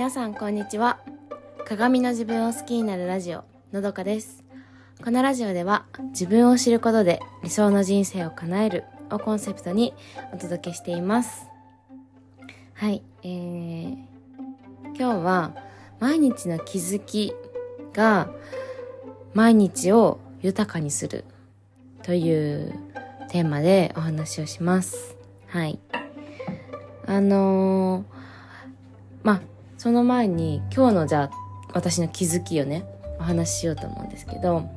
皆さんこんにちは。鏡の自分を好きになるラジオのどかです。このラジオでは自分を知ることで理想の人生を叶えるをコンセプトにお届けしています。はいえー、今日は毎日の気づきが毎日を豊かにするというテーマでお話をします。はい。あのー、まあその前に今日のじゃあ私の気づきをねお話ししようと思うんですけど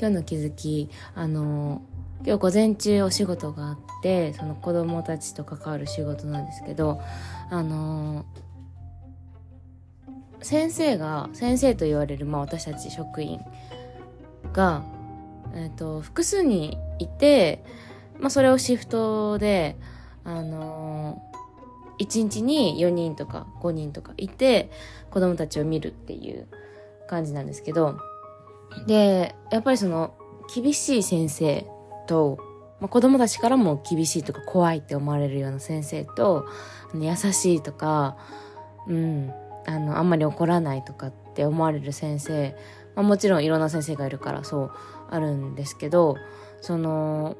今日の気づきあの今日午前中お仕事があってその子供たちと関わる仕事なんですけどあの先生が先生と言われる、まあ、私たち職員が、えーと、複数にいて、まあ、それをシフトであの1日に4人とか5人とかいて子供たちを見るっていう感じなんですけどでやっぱりその厳しい先生と、まあ、子供たちからも厳しいとか怖いって思われるような先生と優しいとか、うん、あのあんまり怒らないとかって思われる先生、まあ、もちろんいろんな先生がいるからそうあるんですけどその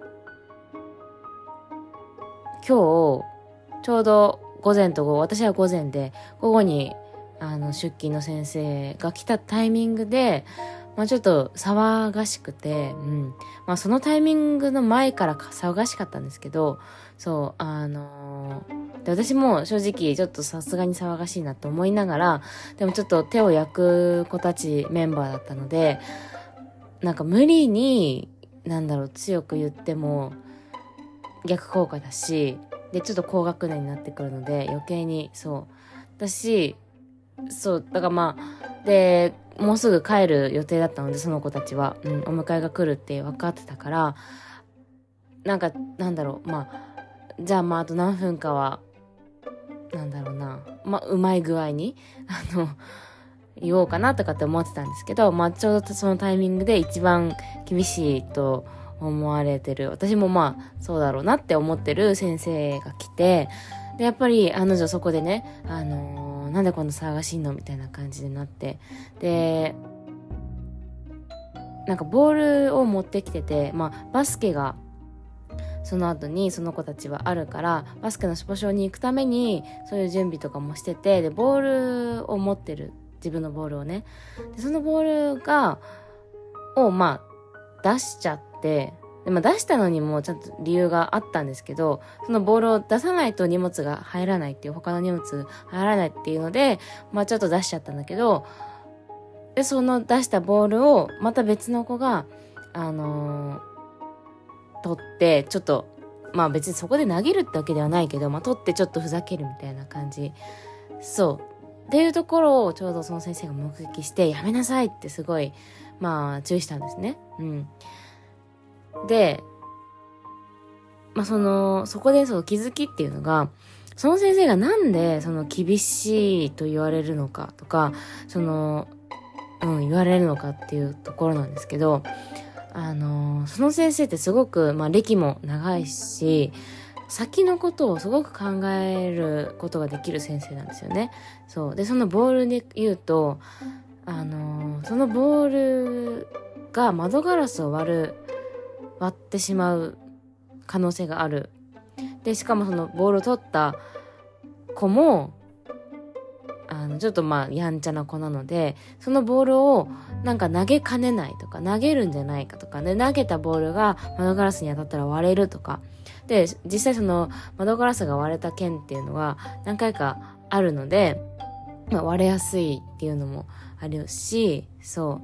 今日ちょうど午前と午後、私は午前で、午後に、あの、出勤の先生が来たタイミングで、まあちょっと騒がしくて、うん。まあそのタイミングの前から騒がしかったんですけど、そう、あのー、で私も正直ちょっとさすがに騒がしいなと思いながら、でもちょっと手を焼く子たちメンバーだったので、なんか無理に、なんだろう、強く言っても逆効果だし、でちょっと高学年になってくるので余計にそう。私そうだからまあでもうすぐ帰る予定だったのでその子たちは、うん、お迎えが来るって分かってたからなんかなんだろうまあじゃあまああと何分かはなんだろうなまあうまい具合にあの言おうかなとかって思ってたんですけどまあちょうどそのタイミングで一番厳しいと思われてる。私もまあ、そうだろうなって思ってる先生が来て、で、やっぱり、あの女そこでね、あのー、なんでこんな騒がしいのみたいな感じになって、で、なんかボールを持ってきてて、まあ、バスケが、その後にその子たちはあるから、バスケのスポ少に行くために、そういう準備とかもしてて、で、ボールを持ってる。自分のボールをね。で、そのボールが、を、まあ、出しちゃっで、でまあ、出したのにもちゃんと理由があったんですけど、そのボールを出さないと荷物が入らないっていう、他の荷物入らないっていうので、まあちょっと出しちゃったんだけど、で、その出したボールをまた別の子が、あのー、取って、ちょっと、まあ別にそこで投げるってわけではないけど、まあ取ってちょっとふざけるみたいな感じ。そう。っていうところをちょうどその先生が目撃して、やめなさいってすごい、まあ注意したんですね。うん。で、まあ、その、そこでその気づきっていうのが、その先生がなんでその厳しいと言われるのかとか、その、うん、言われるのかっていうところなんですけど、あの、その先生ってすごく、まあ、歴も長いし、先のことをすごく考えることができる先生なんですよね。そう。で、そのボールで言うと、あの、そのボールが窓ガラスを割る割ってしまう可能性がある。で、しかもそのボールを取った子も、あの、ちょっとまあ、やんちゃな子なので、そのボールをなんか投げかねないとか、投げるんじゃないかとか、で、投げたボールが窓ガラスに当たったら割れるとか。で、実際その窓ガラスが割れた件っていうのは何回かあるので、まあ、割れやすいっていうのもあるし、そ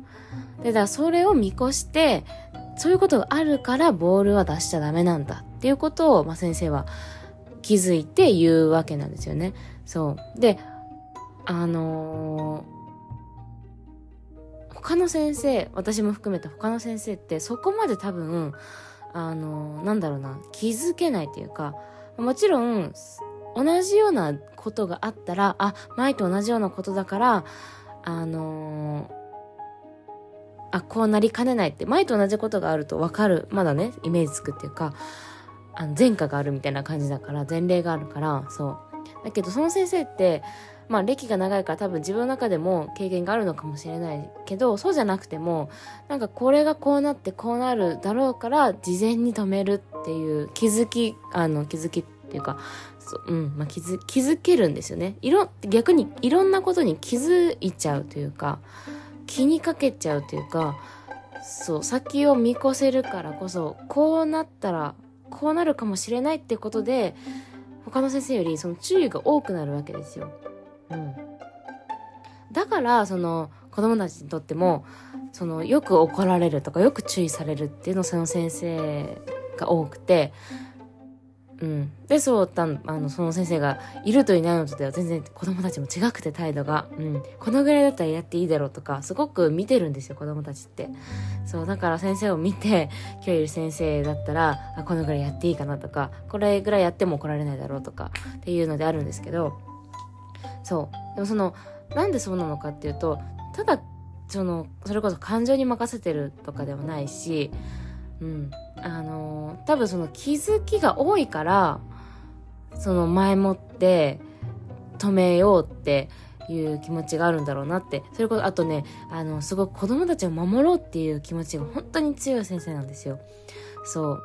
う。で、だからそれを見越して、そういうことがあるからボールは出しちゃダメなんだっていうことを、まあ、先生は気づいて言うわけなんですよね。そう。で、あのー、他の先生、私も含めた他の先生ってそこまで多分、あのー、なんだろうな、気づけないっていうか、もちろん、同じようなことがあったら、あ、前と同じようなことだから、あのーあ、こうなりかねないって、前と同じことがあるとわかる。まだね、イメージつくっていうか、あの、前科があるみたいな感じだから、前例があるから、そう。だけど、その先生って、まあ歴が長いから多分自分の中でも経験があるのかもしれないけど、そうじゃなくても、なんかこれがこうなってこうなるだろうから、事前に止めるっていう気づき、あの、気づきっていうか、う、うん、まあ気づ、気づけるんですよね。いろ、逆にいろんなことに気づいちゃうというか、気にかけちゃうというか、そう、先を見越せるからこそ、こうなったら、こうなるかもしれないってことで、他の先生よりその注意が多くなるわけですよ。うん。だから、その、子供たちにとっても、その、よく怒られるとか、よく注意されるっていうのその先生が多くて、うん。で、そうたん、あの、その先生がいるといないのとでは全然子供たちも違くて態度が、うん。このぐらいだったらやっていいだろうとか、すごく見てるんですよ、子供たちって。そう、だから先生を見て、今日いる先生だったら、あ、このぐらいやっていいかなとか、これぐらいやっても怒られないだろうとか、っていうのであるんですけど、そう。でもその、なんでそうなのかっていうと、ただ、その、それこそ感情に任せてるとかではないし、うん。あの多分その気づきが多いから、その前もって止めようっていう気持ちがあるんだろうなって。それこそ、あとね、あの、すごく子供たちを守ろうっていう気持ちが本当に強い先生なんですよ。そう。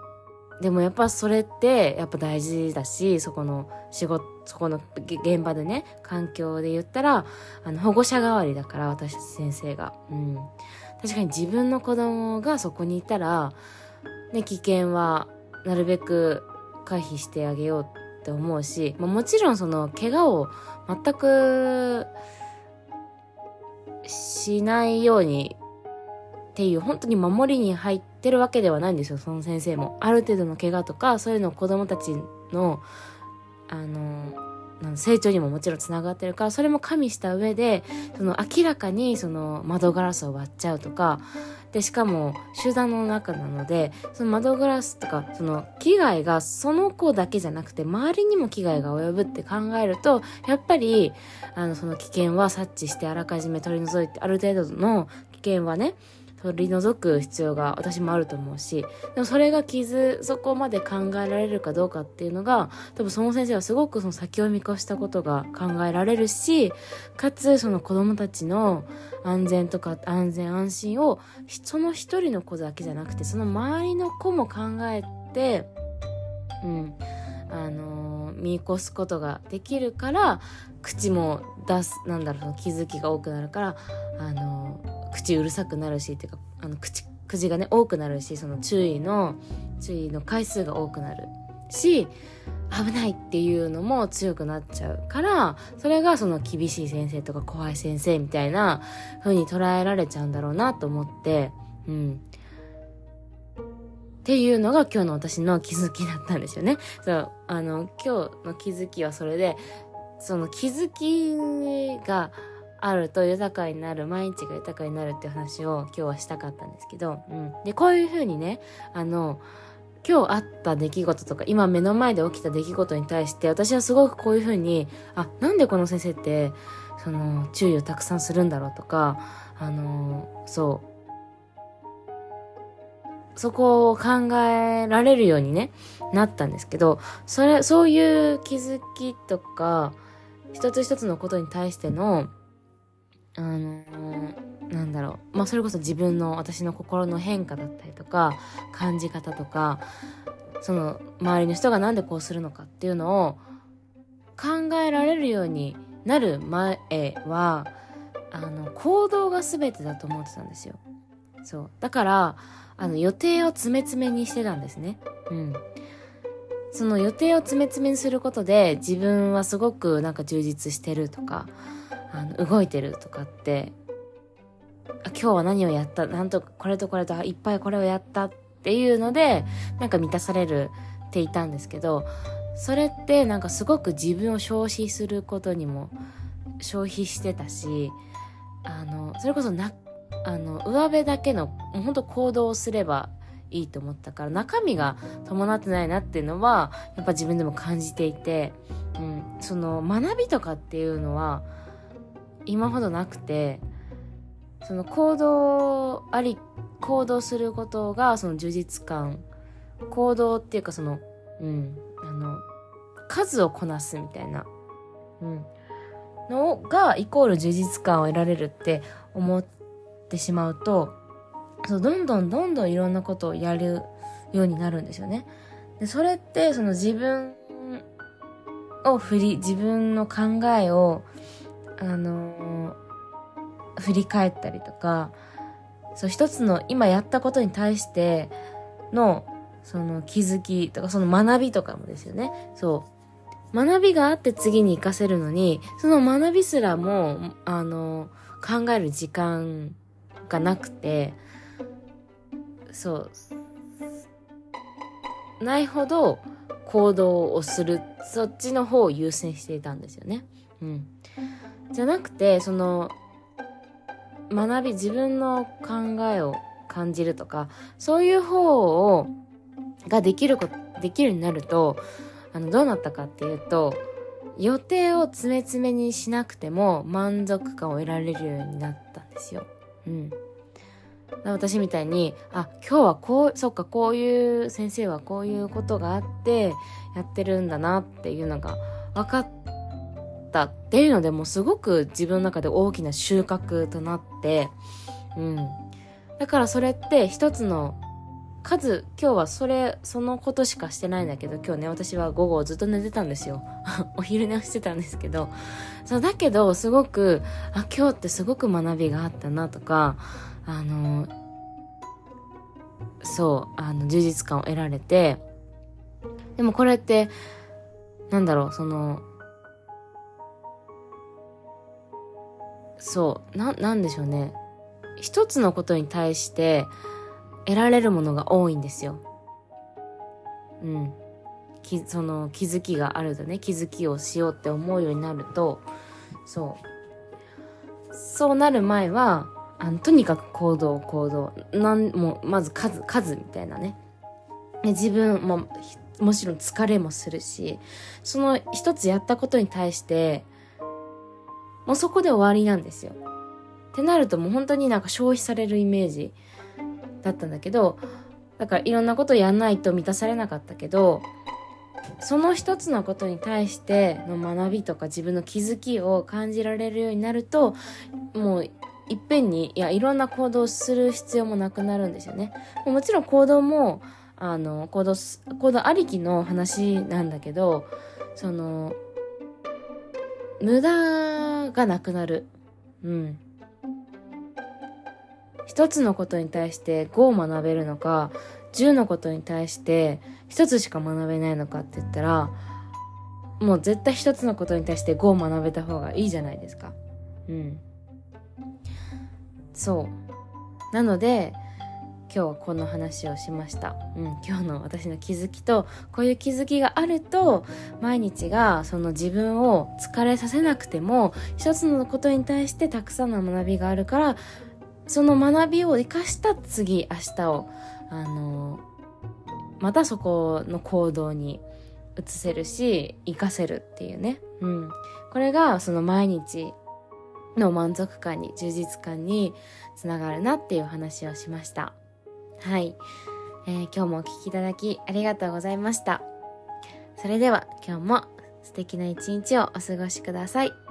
でもやっぱそれってやっぱ大事だし、そこの仕事、そこの現場でね、環境で言ったら、あの、保護者代わりだから、私たち先生が。うん。確かに自分の子供がそこにいたら、ね、危険はなるべく回避してあげようって思うし、まあ、もちろんその怪我を全くしないようにっていう本当に守りに入ってるわけではないんですよ、その先生も。ある程度の怪我とか、そういうのを子供たちの、あの、成長にももちろんつながってるから、それも加味した上で、その明らかにその窓ガラスを割っちゃうとか、で、しかも集団の中なので、その窓ガラスとか、その危害がその子だけじゃなくて、周りにも危害が及ぶって考えると、やっぱり、あの、その危険は察知してあらかじめ取り除いて、ある程度の危険はね、取り除く必要が私もあると思うし、でもそれが傷、そこまで考えられるかどうかっていうのが、多分その先生はすごくその先を見越したことが考えられるし、かつその子供たちの安全とか安全安心を、その一人の子だけじゃなくて、その周りの子も考えて、うん、あのー、見越すことができるから、口も出す、なんだろう、気づきが多くなるから、あのー口うるさくなるしっていうかあの口口がね多くなるしその注意の注意の回数が多くなるし危ないっていうのも強くなっちゃうからそれがその厳しい先生とか怖い先生みたいな風に捉えられちゃうんだろうなと思ってうんっていうのが今日の私の気づきだったんですよね。そう、あの、今日の気づきはそれで、その気づきがあると豊かになる、毎日が豊かになるっていう話を今日はしたかったんですけど、うん。で、こういうふうにね、あの、今日あった出来事とか、今目の前で起きた出来事に対して、私はすごくこういうふうに、あ、なんでこの先生って、その、注意をたくさんするんだろうとか、あの、そう、そこを考えられるようにね、なったんですけど、それ、そういう気づきとか、一つ一つのことに対しての、あのー、なんだろう。まあ、それこそ自分の、私の心の変化だったりとか、感じ方とか、その、周りの人がなんでこうするのかっていうのを考えられるようになる前は、あの、行動が全てだと思ってたんですよ。そう。だから、あの、予定を詰め詰めにしてたんですね。うん。その予定を詰め詰めにすることで、自分はすごくなんか充実してるとか、あの動いてるとかって今日は何をやったなんとこれとこれといっぱいこれをやったっていうのでなんか満たされるっていたんですけどそれってなんかすごく自分を消費することにも消費してたしあのそれこそなあの上辺だけの本当行動をすればいいと思ったから中身が伴ってないなっていうのはやっぱ自分でも感じていて、うん、その学びとかっていうのは今ほどなくてその行動あり行動することがその充実感。行動っていうかそのうんあの数をこなすみたいな。うん。のがイコール充実感を得られるって思ってしまうとそうどんどんどんどんいろんなことをやるようになるんですよね。でそれってその自分を振り自分の考えをあのー、振り返ったりとかそう一つの今やったことに対してのその気づきとかその学びとかもですよね。そう。学びがあって次に活かせるのにその学びすらもあの考える時間がなくてそう。ないほど行動をする。そっちの方を優先していたんですよね。うん、じゃなくてその学び自分の考えを感じるとかそういう方をができるこできるようになるとあのどうなったかっていうと予定を詰め詰めにしなくても満足感を得られるようになったんですよ。うん。私みたいにあ今日はこうそっかこういう先生はこういうことがあってやってるんだなっていうのが分かったっていうのでもすごく自分の中で大きな収穫となってうん。だからそれって一つの数今日はそれそのことしかしてないんだけど今日ね私は午後ずっと寝てたんですよ。お昼寝をしてたんですけど。そうだけどすごくあ今日ってすごく学びがあったなとかあのそうあの充実感を得られてでもこれってなんだろうそのそうななんでしょうね一つのことに対して得られるものが多いんですよ。うん。きその気づきがあるとね気づきをしようって思うようになるとそうそうなる前はあのとにかく行動行動なんもまず数数みたいなね自分ももちろん疲れもするしその一つやったことに対してもうそこで終わりなんですよ。ってなるともう本当になんか消費されるイメージだったんだけどだからいろんなことやんないと満たされなかったけどその一つのことに対しての学びとか自分の気づきを感じられるようになるともういっぺんにいやいろんな行動をする必要もなくなるんですよね。もちろん行動もあの行動行動ありきの話なんだけどその無駄がなくなる。うん。一つのことに対して5を学べるのか10のことに対して一つしか学べないのかって言ったらもう絶対一つのことに対して5を学べた方がいいじゃないですか。うん。そう。なので今日はこの話をしました。うん、今日の私の気づきと、こういう気づきがあると、毎日がその自分を疲れさせなくても、一つのことに対してたくさんの学びがあるから、その学びを生かした次明日をあのまたそこの行動に移せるし活かせるっていうね、うん、これがその毎日の満足感に充実感につながるなっていう話をしました。はい、えー、今日もお聴きいただきありがとうございましたそれでは今日も素敵な一日をお過ごしください。